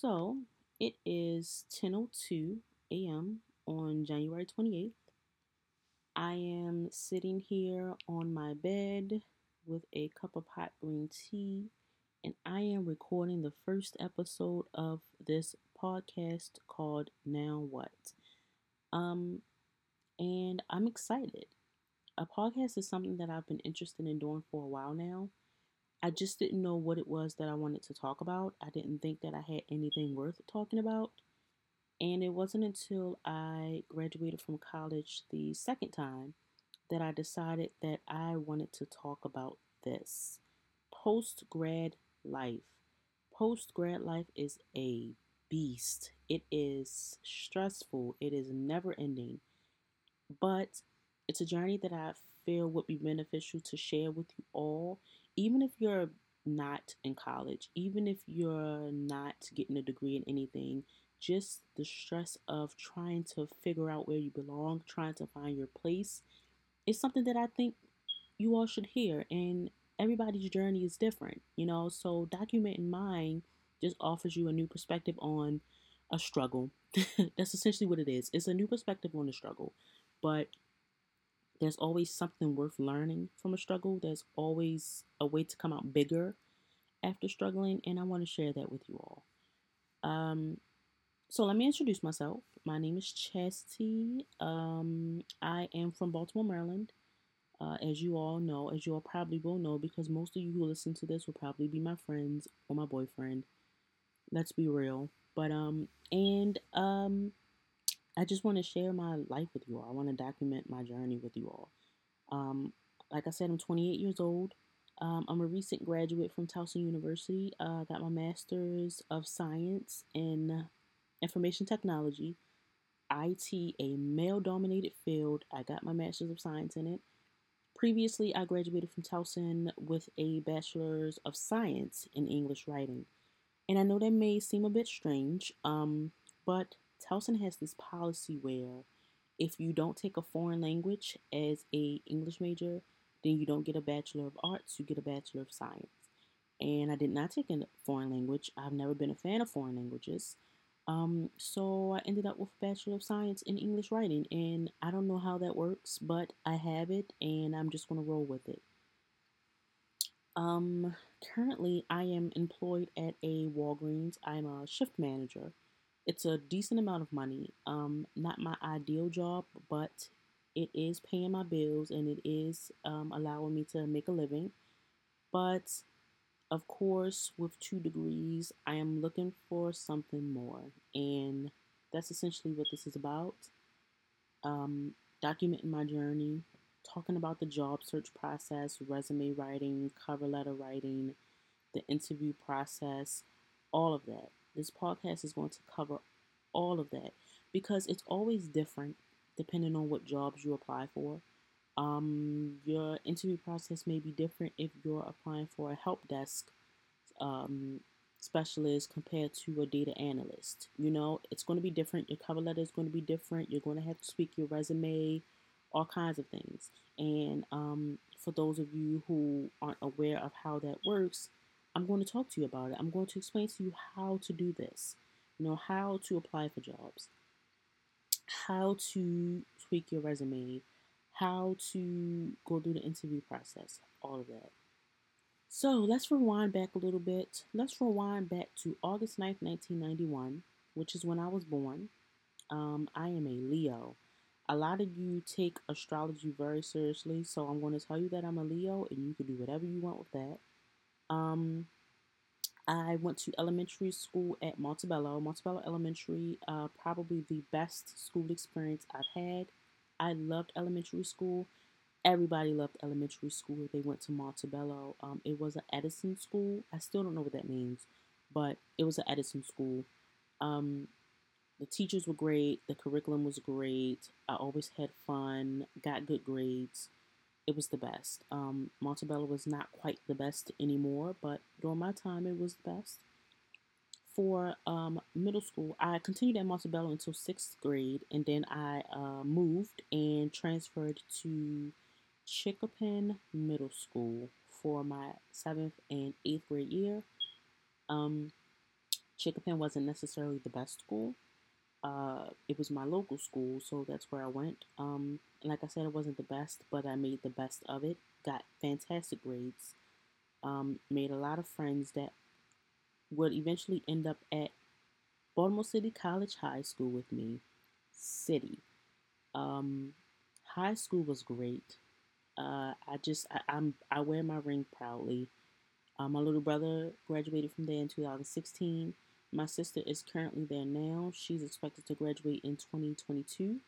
So it is 10:02 a.m. on January 28th. I am sitting here on my bed with a cup of hot green tea, and I am recording the first episode of this podcast called Now What. Um, and I'm excited. A podcast is something that I've been interested in doing for a while now. I just didn't know what it was that I wanted to talk about. I didn't think that I had anything worth talking about. And it wasn't until I graduated from college the second time that I decided that I wanted to talk about this post grad life. Post grad life is a beast, it is stressful, it is never ending. But it's a journey that I feel would be beneficial to share with you all, even if you're not in college, even if you're not getting a degree in anything, just the stress of trying to figure out where you belong, trying to find your place, is something that I think you all should hear. And everybody's journey is different, you know. So documenting mine just offers you a new perspective on a struggle. That's essentially what it is. It's a new perspective on the struggle. But there's always something worth learning from a struggle. There's always a way to come out bigger after struggling, and I want to share that with you all. Um, so let me introduce myself. My name is Chastity. Um, I am from Baltimore, Maryland. Uh, as you all know, as you all probably will know, because most of you who listen to this will probably be my friends or my boyfriend. Let's be real. But um, and um, I just want to share my life with you all. I want to document my journey with you all. Um, like I said, I'm 28 years old. Um, I'm a recent graduate from Towson University. I uh, got my master's of science in information technology, IT, a male dominated field. I got my master's of science in it. Previously, I graduated from Towson with a bachelor's of science in English writing. And I know that may seem a bit strange, um, but Towson has this policy where if you don't take a foreign language as a English major, then you don't get a Bachelor of Arts, you get a Bachelor of Science. And I did not take a foreign language. I've never been a fan of foreign languages. Um, so I ended up with a Bachelor of Science in English writing, and I don't know how that works, but I have it, and I'm just going to roll with it. Um, currently, I am employed at a Walgreens. I'm a shift manager it's a decent amount of money. Um, not my ideal job, but it is paying my bills and it is um, allowing me to make a living. But of course, with two degrees, I am looking for something more, and that's essentially what this is about. Um, documenting my journey, talking about the job search process, resume writing, cover letter writing, the interview process, all of that. This podcast is going to cover all of that because it's always different depending on what jobs you apply for. Um, your interview process may be different if you're applying for a help desk um, specialist compared to a data analyst. You know, it's going to be different. Your cover letter is going to be different. You're going to have to tweak your resume, all kinds of things. And um, for those of you who aren't aware of how that works, I'm going to talk to you about it. I'm going to explain to you how to do this, you know, how to apply for jobs, how to tweak your resume, how to go through the interview process, all of that. So let's rewind back a little bit. Let's rewind back to August 9th, 1991, which is when I was born. Um, I am a Leo. A lot of you take astrology very seriously, so I'm going to tell you that I'm a Leo, and you can do whatever you want with that. Um, I went to elementary school at Montebello. Montebello Elementary, uh, probably the best school experience I've had. I loved elementary school. Everybody loved elementary school. They went to Montebello. Um, it was an Edison school. I still don't know what that means, but it was an Edison school. Um, the teachers were great. The curriculum was great. I always had fun. Got good grades it was the best. Um, Montebello was not quite the best anymore, but during my time, it was the best. For um, middle school, I continued at Montebello until sixth grade, and then I uh, moved and transferred to Chinquapin Middle School for my seventh and eighth grade year. Um, Chinquapin wasn't necessarily the best school. Uh, it was my local school, so that's where I went. Um, like I said, it wasn't the best, but I made the best of it. Got fantastic grades. Um, made a lot of friends that would eventually end up at Baltimore City College High School with me. City. Um, high school was great. Uh, I just I, am I wear my ring proudly. Uh, my little brother graduated from there in 2016. My sister is currently there now. She's expected to graduate in 2022.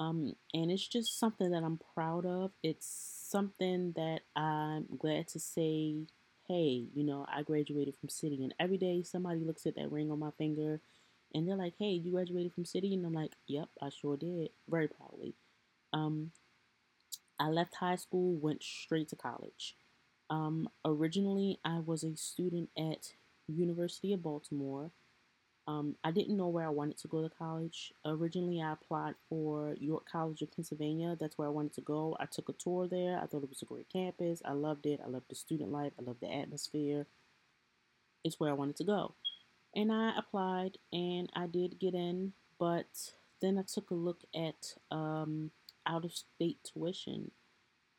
Um, and it's just something that I'm proud of. It's something that I'm glad to say, hey, you know, I graduated from City. And every day somebody looks at that ring on my finger and they're like, hey, you graduated from City? And I'm like, yep, I sure did. Very proudly. Um, I left high school, went straight to college. Um, originally, I was a student at University of Baltimore. Um, I didn't know where I wanted to go to college. Originally, I applied for York College of Pennsylvania. That's where I wanted to go. I took a tour there. I thought it was a great campus. I loved it. I loved the student life. I loved the atmosphere. It's where I wanted to go. And I applied and I did get in, but then I took a look at um, out of state tuition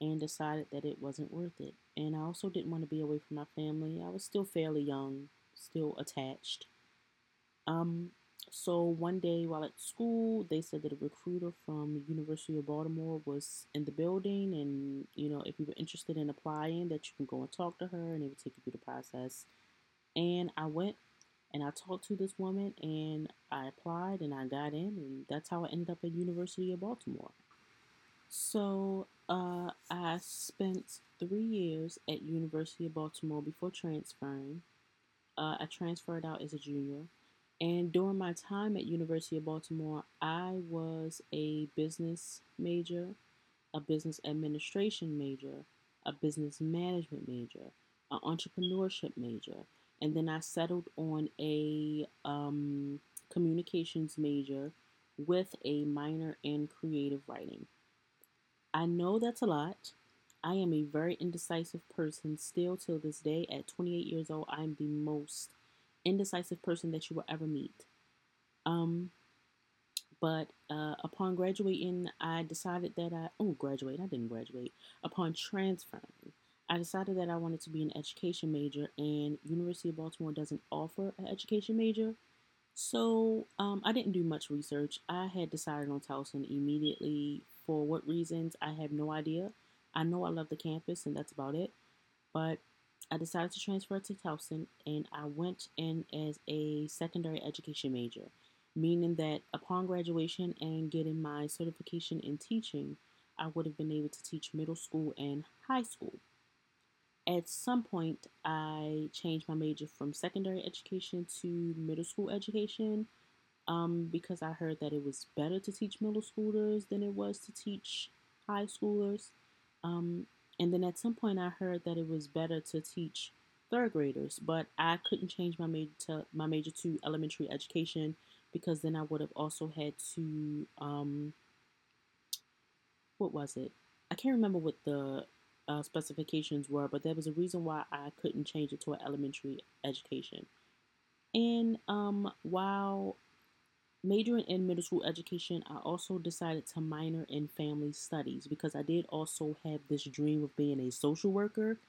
and decided that it wasn't worth it. And I also didn't want to be away from my family. I was still fairly young, still attached. Um, so one day while at school, they said that a recruiter from University of Baltimore was in the building, and you know, if you were interested in applying, that you can go and talk to her, and they would take you through the process. And I went and I talked to this woman, and I applied, and I got in, and that's how I ended up at University of Baltimore. So uh, I spent three years at University of Baltimore before transferring. Uh, I transferred out as a junior, and during my time at University of Baltimore, I was a business major, a business administration major, a business management major, an entrepreneurship major, and then I settled on a um, communications major with a minor in creative writing. I know that's a lot. I am a very indecisive person still till this day. At 28 years old, I'm the most indecisive person that you will ever meet. Um, but uh, upon graduating, I decided that I oh graduate. I didn't graduate. Upon transferring, I decided that I wanted to be an education major, and University of Baltimore doesn't offer an education major. So um, I didn't do much research. I had decided on Towson immediately for what reasons, I have no idea. I know I love the campus, and that's about it. But I decided to transfer to Towson, and I went in as a secondary education major, meaning that upon graduation and getting my certification in teaching, I would have been able to teach middle school and high school. At some point, I changed my major from secondary education to middle school education um, because I heard that it was better to teach middle schoolers than it was to teach high schoolers. Um, and then at some point, I heard that it was better to teach third graders, but I couldn't change my major to my major to elementary education because then I would have also had to um, what was it? I can't remember what the uh, specifications were, but there was a reason why I couldn't change it to an elementary education. And um, while majoring in middle school education, I also decided to minor in family studies because I did also have this dream of being a social worker.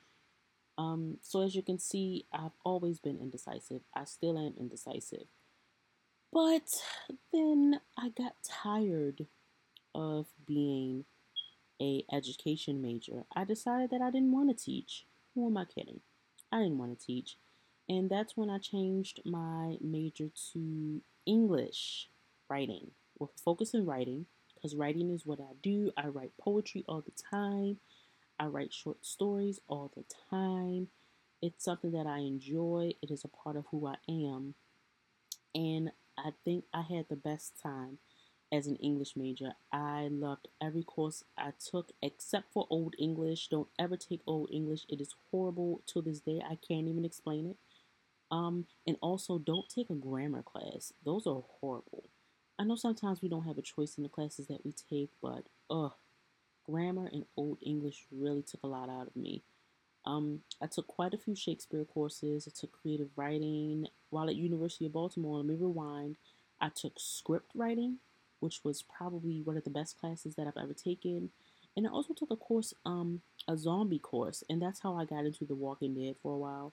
Um, so, as you can see, I've always been indecisive. I still am indecisive. But then I got tired of being a education major. I decided that I didn't want to teach. Who am I kidding? I didn't want to teach. And that's when I changed my major to English writing with focus in writing because writing is what I do. I write poetry all the time. I write short stories all the time. It's something that I enjoy. It is a part of who I am. And I think I had the best time as an English major. I loved every course I took except for Old English. Don't ever take Old English. It is horrible to this day. I can't even explain it. Um, and also, don't take a grammar class. Those are horrible. I know sometimes we don't have a choice in the classes that we take, but ugh, grammar and Old English really took a lot out of me. Um, I took quite a few Shakespeare courses. I took creative writing while at University of Baltimore. Let me rewind. I took script writing, which was probably one of the best classes that I've ever taken. And I also took a course, um, a zombie course, and that's how I got into The Walking Dead for a while.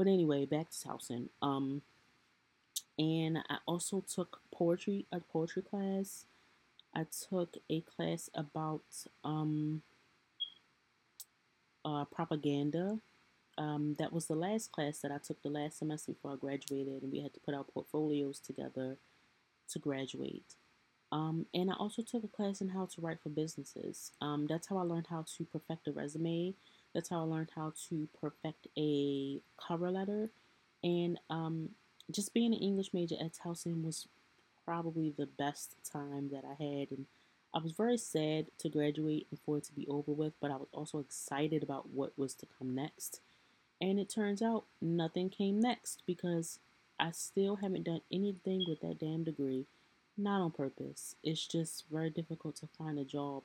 But anyway, back to Towson. Um, and I also took poetry, a poetry class. I took a class about um, uh, propaganda. Um, that was the last class that I took the last semester before I graduated, and we had to put our portfolios together to graduate. Um, and I also took a class in how to write for businesses. Um, that's how I learned how to perfect a resume. That's how I learned how to perfect a cover letter. And um, just being an English major at Towson was probably the best time that I had. And I was very sad to graduate and for it to be over with, but I was also excited about what was to come next. And it turns out nothing came next because I still haven't done anything with that damn degree. Not on purpose. It's just very difficult to find a job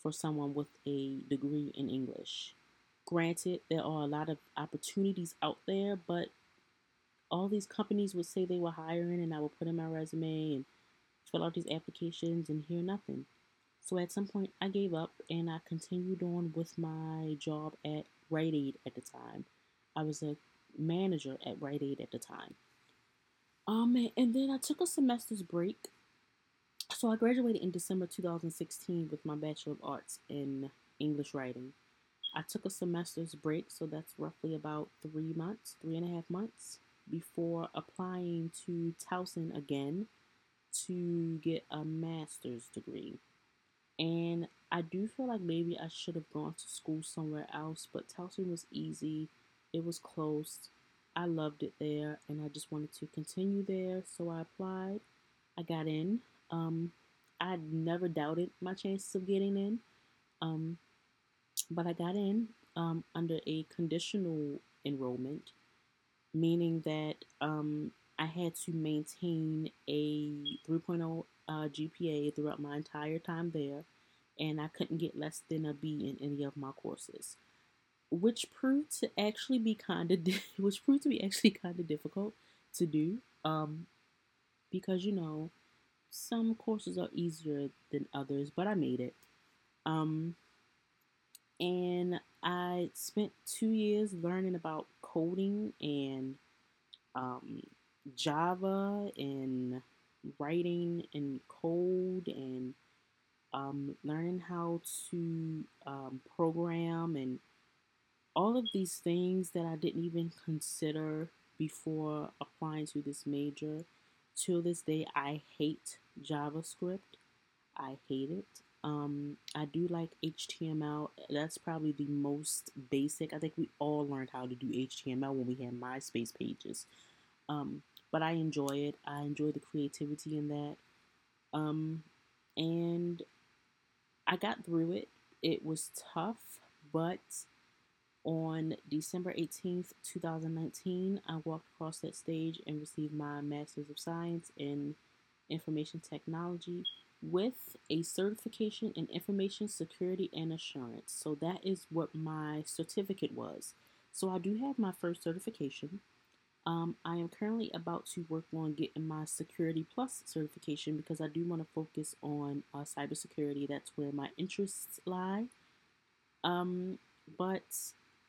for someone with a degree in English. Granted, there are a lot of opportunities out there, but all these companies would say they were hiring, and I would put in my resume and fill out these applications and hear nothing. So at some point, I gave up and I continued on with my job at Rite Aid at the time. I was a manager at Rite Aid at the time. Um, and then I took a semester's break. So I graduated in December 2016 with my Bachelor of Arts in English Writing. I took a semester's break, so that's roughly about three months, three and a half months, before applying to Towson again to get a master's degree. And I do feel like maybe I should have gone to school somewhere else, but Towson was easy, it was close, I loved it there and I just wanted to continue there. So I applied. I got in. Um, I never doubted my chances of getting in. Um, but I got in um, under a conditional enrollment, meaning that um, I had to maintain a 3.0 uh, GPA throughout my entire time there, and I couldn't get less than a B in any of my courses which proved to actually be kind of di- which proved to be actually kind of difficult to do um because you know some courses are easier than others but i made it. Um and i spent two years learning about coding and um java and writing and code and um, learning how to um, program and all of these things that I didn't even consider before applying to this major. Till this day, I hate JavaScript. I hate it. Um, I do like HTML. That's probably the most basic. I think we all learned how to do HTML when we had MySpace pages. Um, but I enjoy it. I enjoy the creativity in that. Um, and I got through it. It was tough, but on December 18th, 2019, I walked across that stage and received my Master's of Science in Information Technology with a certification in Information Security and Assurance. So that is what my certificate was. So I do have my first certification. Um, I am currently about to work on getting my Security Plus certification because I do want to focus on uh, cybersecurity. That's where my interests lie. Um, but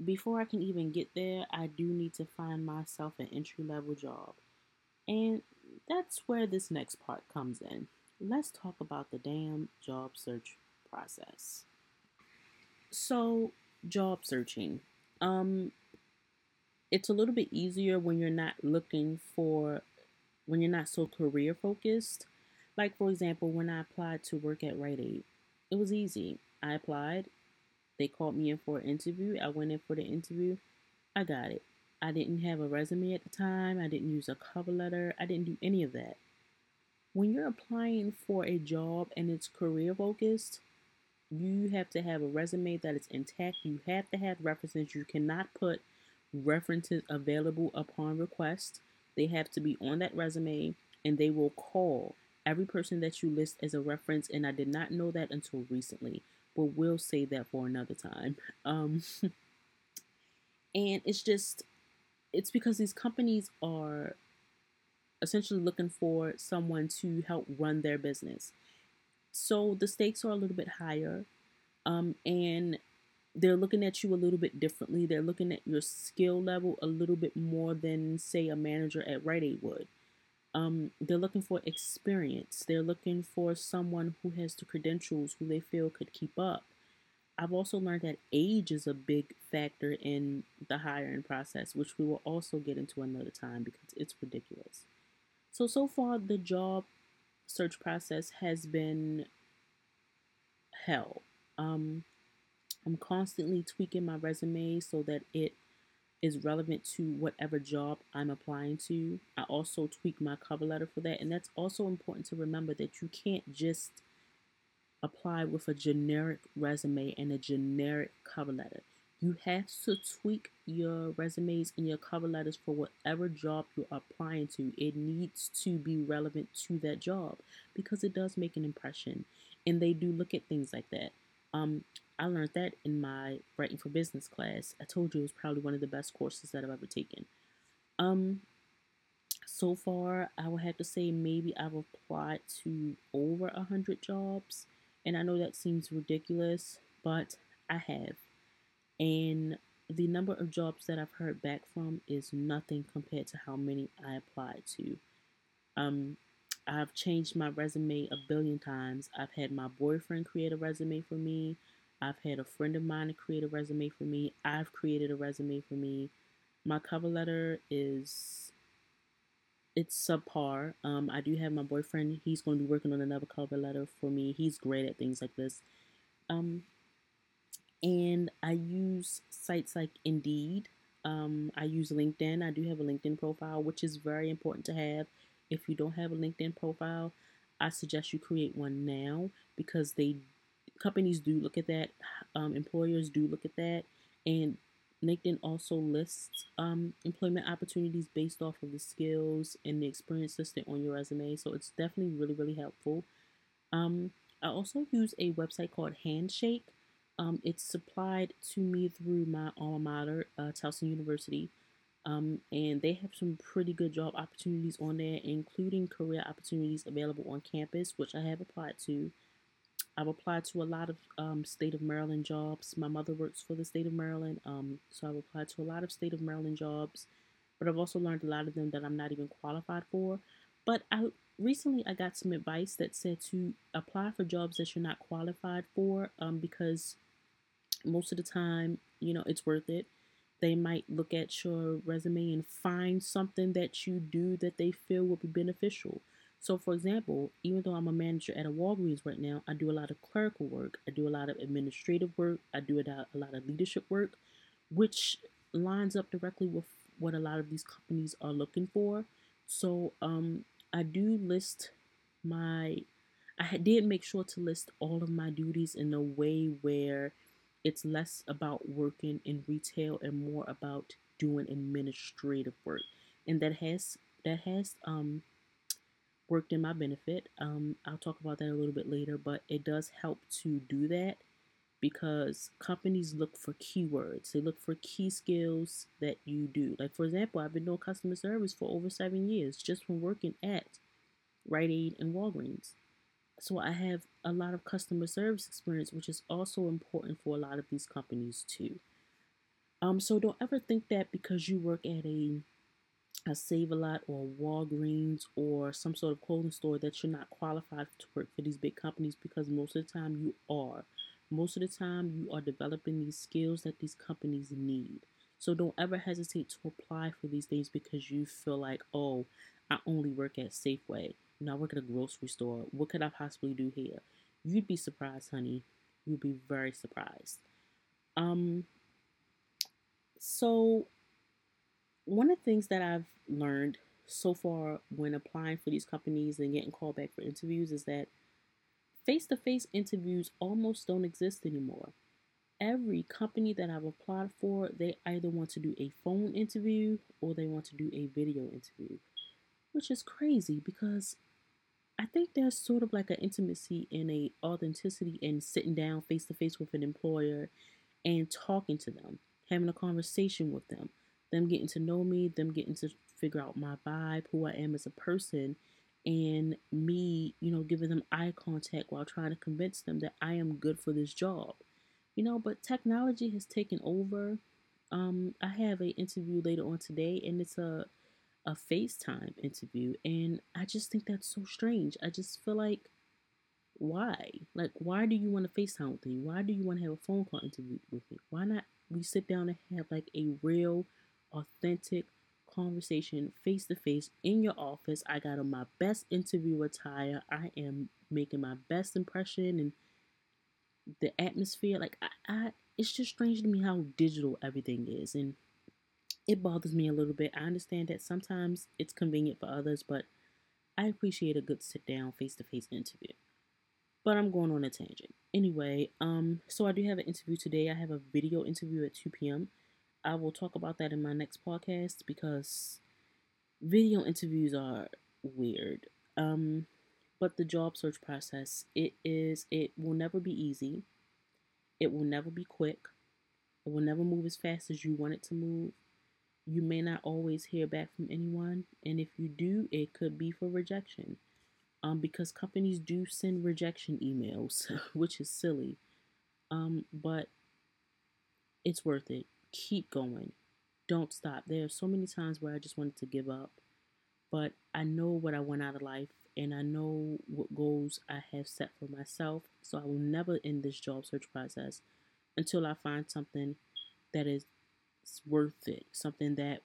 before I can even get there, I do need to find myself an entry level job. And that's where this next part comes in. Let's talk about the damn job search process. So, job searching. Um it's a little bit easier when you're not looking for when you're not so career focused. Like for example, when I applied to work at Rite Aid, it was easy. I applied, they called me in for an interview. I went in for the interview. I got it. I didn't have a resume at the time. I didn't use a cover letter. I didn't do any of that. When you're applying for a job and it's career focused, you have to have a resume that is intact. You have to have references. You cannot put references available upon request. They have to be on that resume and they will call every person that you list as a reference. And I did not know that until recently but we'll save that for another time. Um, and it's just it's because these companies are essentially looking for someone to help run their business. So the stakes are a little bit higher, um, and they're looking at you a little bit differently. They're looking at your skill level a little bit more than, say, a manager at Rite Aid would. Um, they're looking for experience. They're looking for someone who has the credentials, who they feel could keep up. I've also learned that age is a big factor in the hiring process, which we will also get into another time because it's ridiculous. So, so far, the job search process has been hell. Um, I'm constantly tweaking my resume so that it is relevant to whatever job I'm applying to. I also tweak my cover letter for that. And that's also important to remember that you can't just apply with a generic resume and a generic cover letter. You have to tweak your resumes and your cover letters for whatever job you're applying to. It needs to be relevant to that job because it does make an impression. And they do look at things like that. Um, I learned that in my writing for business class. I told you it was probably one of the best courses that I've ever taken. Um, so far, I would have to say maybe I've applied to over a hundred jobs, and I know that seems ridiculous, but I have. And the number of jobs that I've heard back from is nothing compared to how many I applied to. Um, I've changed my resume a billion times. I've had my boyfriend create a resume for me. I've had a friend of mine create a resume for me. I've created a resume for me. My cover letter is it's subpar. Um, I do have my boyfriend. He's going to be working on another cover letter for me. He's great at things like this. Um, and I use sites like Indeed. Um, I use LinkedIn. I do have a LinkedIn profile, which is very important to have. If you don't have a LinkedIn profile, I suggest you create one now because they companies do look at that, um, employers do look at that, and LinkedIn also lists um, employment opportunities based off of the skills and the experience listed on your resume. So it's definitely really, really helpful. Um, I also use a website called Handshake. Um, it's supplied to me through my alma mater, uh, Towson University. Um, and they have some pretty good job opportunities on there, including career opportunities available on campus, which I have applied to. I've applied to a lot of um, state of Maryland jobs. My mother works for the state of Maryland, um, so I've applied to a lot of state of Maryland jobs. But I've also learned a lot of them that I'm not even qualified for. But I recently I got some advice that said to apply for jobs that you're not qualified for, um, because most of the time, you know, it's worth it. They might look at your resume and find something that you do that they feel will be beneficial. So, for example, even though I'm a manager at a Walgreens right now, I do a lot of clerical work, I do a lot of administrative work, I do a lot of leadership work, which lines up directly with what a lot of these companies are looking for. So, um, I do list my, I did make sure to list all of my duties in a way where it's less about working in retail and more about doing administrative work, and that has that has um worked in my benefit. Um, I'll talk about that a little bit later, but it does help to do that because companies look for keywords. They look for key skills that you do. Like, for example, I've been doing customer service for over seven years just from working at Rite Aid and Walgreens. So I have a lot of customer service experience, which is also important for a lot of these companies too. Um, so don't ever think that because you work at a a Save a Lot or Walgreens or some sort of clothing store that you're not qualified to work for these big companies because most of the time you are. Most of the time you are developing these skills that these companies need. So don't ever hesitate to apply for these things because you feel like, oh, I only work at Safeway. Know, I work at a grocery store. What could I possibly do here? You'd be surprised, honey. You'd be very surprised. Um, so one of the things that I've learned so far when applying for these companies and getting called back for interviews is that face to face interviews almost don't exist anymore. Every company that I've applied for, they either want to do a phone interview or they want to do a video interview, which is crazy because I think there's sort of like an intimacy and a authenticity in sitting down face to face with an employer and talking to them. having a conversation with them, them getting to know me, them getting to figure out my vibe, who I am as a person, and me, you know, giving them eye contact while trying to convince them that I am good for this job. You know, but technology has taken over. Um, I have an interview later on today, and it's a a FaceTime interview, and I just think that's so strange. I just feel like why? Like, why do you want to FaceTime with me? Why do you want to have a phone call interview with me? Why not we sit down and have like a real, authentic conversation face to face in your office? I got on my best interview attire. I am making my best impression and the atmosphere. Like, I, I it's just strange to me how digital everything is. And it bothers me a little bit. I understand that sometimes it's convenient for others, but I appreciate a good sit down face to face interview. But I'm going on a tangent. Anyway, um, so I do have an interview today. I have a video interview at 2 p.m. I will talk about that in my next podcast because video interviews are weird. Um, but the job search process, it is it will never be easy. It will never be quick. It will never move as fast as you want it to move. You may not always hear back from anyone, and if you do, it could be for rejection um, because companies do send rejection emails, which is silly. Um, but it's worth it. Keep going. Don't stop. There are so many times where I just wanted to give up, but I know what I want out of life and I know what goals I have set for myself. So I will never end this job search process until I find something that is worth it, something that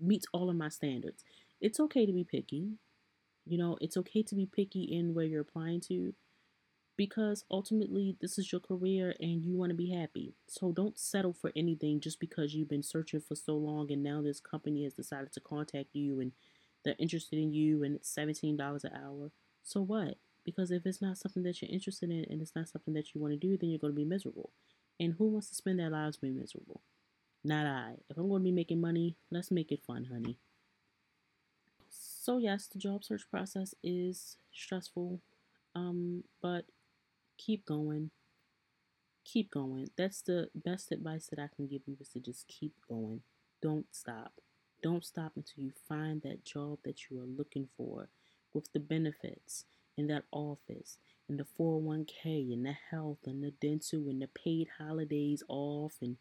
meets all of my standards. It's okay to be picky. You know, it's okay to be picky in where you're applying to because ultimately this is your career and you want to be happy. So don't settle for anything just because you've been searching for so long and now this company has decided to contact you and they're interested in you and it's $17 an hour. So what? Because if it's not something that you're interested in and it's not something that you want to do, then you're going to be miserable. And who wants to spend their lives being miserable? Not I. If I'm going to be making money, let's make it fun, honey. So yes, the job search process is stressful, um, but keep going. Keep going. That's the best advice that I can give you is to just keep going. Don't stop. Don't stop until you find that job that you are looking for with the benefits in that office and the 401k and the health and the dental and the paid holidays off and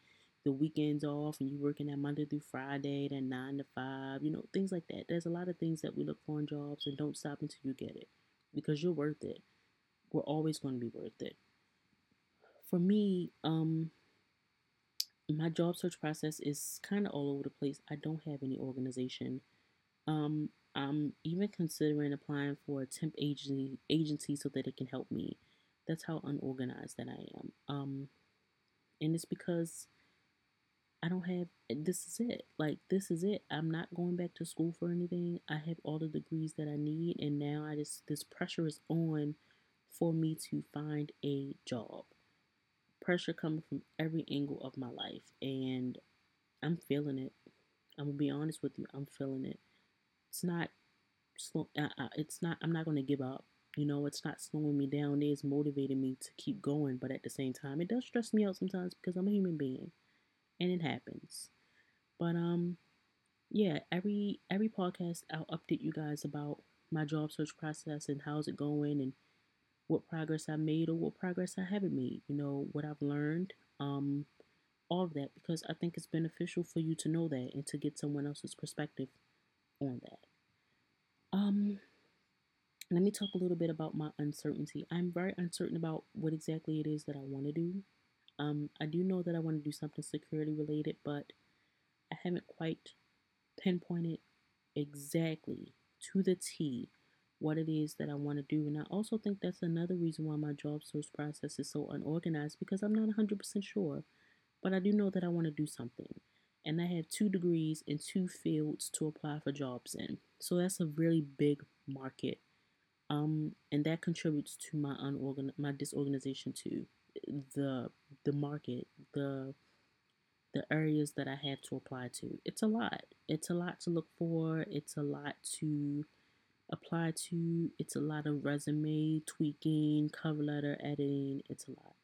the weekends off and you're working that Monday through Friday, that nine to five, you know, things like that. There's a lot of things that we look for in jobs and don't stop until you get it because you're worth it. We're always going to be worth it. For me, um, my job search process is kind of all over the place. I don't have any organization. Um, I'm even considering applying for a temp agency agency so that it can help me. That's how unorganized that I am. Um, and it's because I don't have this is it. Like this is it. I'm not going back to school for anything. I have all the degrees that I need and now I just this pressure is on for me to find a job. Pressure coming from every angle of my life and I'm feeling it. I'm gonna be honest with you. I'm feeling it. It's not slow. Uh, uh it's not. I'm not gonna give up. You know, it's not slowing me down. It's motivating me to keep going. But at the same time, it does stress me out sometimes because I'm a human being and it happens. But um yeah, every every podcast I'll update you guys about my job search process and how's it going and what progress I made or what progress I haven't made, you know, what I've learned, um all of that because I think it's beneficial for you to know that and to get someone else's perspective on that. Um let me talk a little bit about my uncertainty. I'm very uncertain about what exactly it is that I want to do. Um, I do know that I want to do something security related, but I haven't quite pinpointed exactly to the T what it is that I want to do. And I also think that's another reason why my job search process is so unorganized because I'm not 100% sure. But I do know that I want to do something. And I have two degrees in two fields to apply for jobs in. So that's a really big market. Um, and that contributes to my unorgan my disorganization too the the market, the the areas that I have to apply to. It's a lot. It's a lot to look for. It's a lot to apply to. It's a lot of resume tweaking, cover letter editing. It's a lot.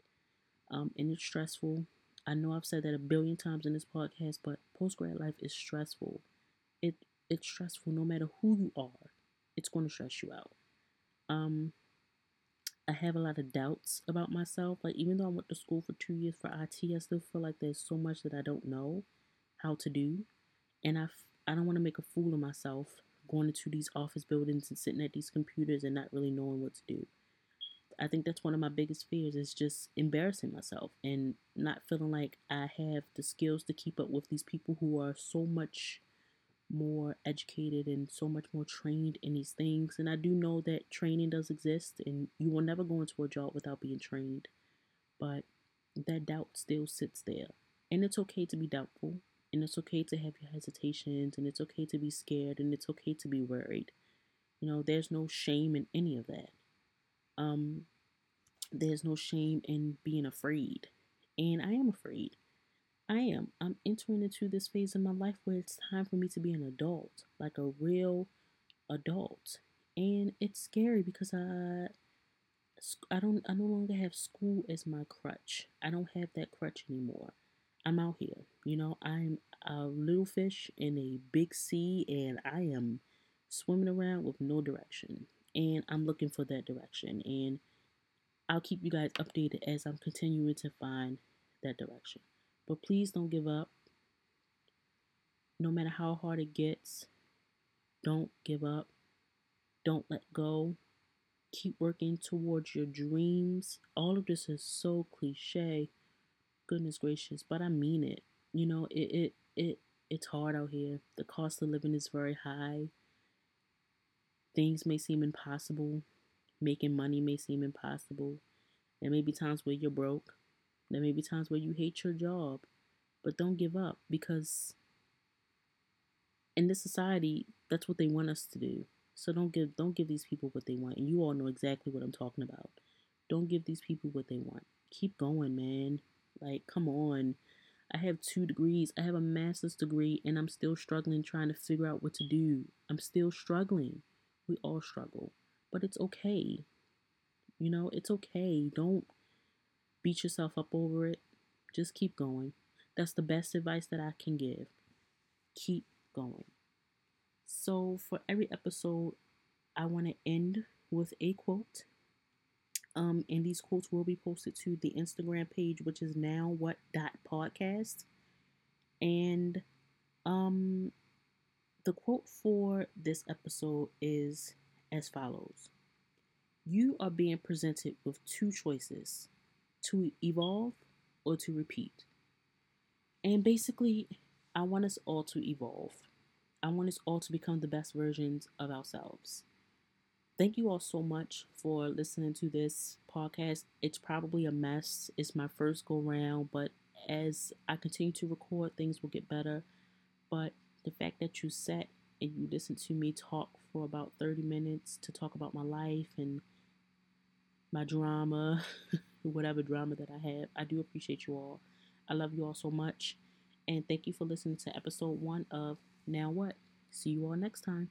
Um, and it's stressful. I know I've said that a billion times in this podcast, but post grad life is stressful. It it's stressful no matter who you are. It's going to stress you out. Um, I have a lot of doubts about myself. Like even though I went to school for two years for IT, I still feel like there's so much that I don't know how to do, and I I don't want to make a fool of myself going into these office buildings and sitting at these computers and not really knowing what to do. I think that's one of my biggest fears is just embarrassing myself and not feeling like I have the skills to keep up with these people who are so much more educated and so much more trained in these things. And I do know that training does exist and you will never go into a job without being trained. But that doubt still sits there. And it's okay to be doubtful. And it's okay to have your hesitations. And it's okay to be scared. And it's okay to be worried. You know, there's no shame in any of that. Um, there's no shame in being afraid. And I am afraid. I am. I'm entering into this phase of my life where it's time for me to be an adult, like a real adult. And it's scary because I I don't I no longer have school as my crutch. I don't have that crutch anymore. I'm out here. You know, I'm a little fish in a big sea and I am swimming around with no direction. And I'm looking for that direction and I'll keep you guys updated as I'm continuing to find that direction. But please don't give up. No matter how hard it gets, don't give up. Don't let go. Keep working towards your dreams. All of this is so cliche. Goodness gracious, but I mean it. You know, it it it it's hard out here. The cost of living is very high. Things may seem impossible. Making money may seem impossible. There may be times where you're broke. There may be times where you hate your job, but don't give up because in this society, that's what they want us to do. So don't give don't give these people what they want. And you all know exactly what I'm talking about. Don't give these people what they want. Keep going, man. Like, come on. I have two degrees. I have a master's degree and I'm still struggling trying to figure out what to do. I'm still struggling. We all struggle. But it's okay. You know, it's okay. Don't beat yourself up over it. Just keep going. That's the best advice that I can give. Keep going. So, for every episode, I want to end with a quote. Um, and these quotes will be posted to the Instagram page, which is now what dot podcast. And um, the quote for this episode is as follows You are being presented with two choices to evolve or to repeat. And basically, I want us all to evolve. I want us all to become the best versions of ourselves. Thank you all so much for listening to this podcast. It's probably a mess. It's my first go round, but as I continue to record, things will get better. But the fact that you sat and you listened to me talk for about 30 minutes to talk about my life and my drama whatever drama that I have. I do appreciate you all. I love you all so much. And thank you for listening to episode one of Now What. See you all next time.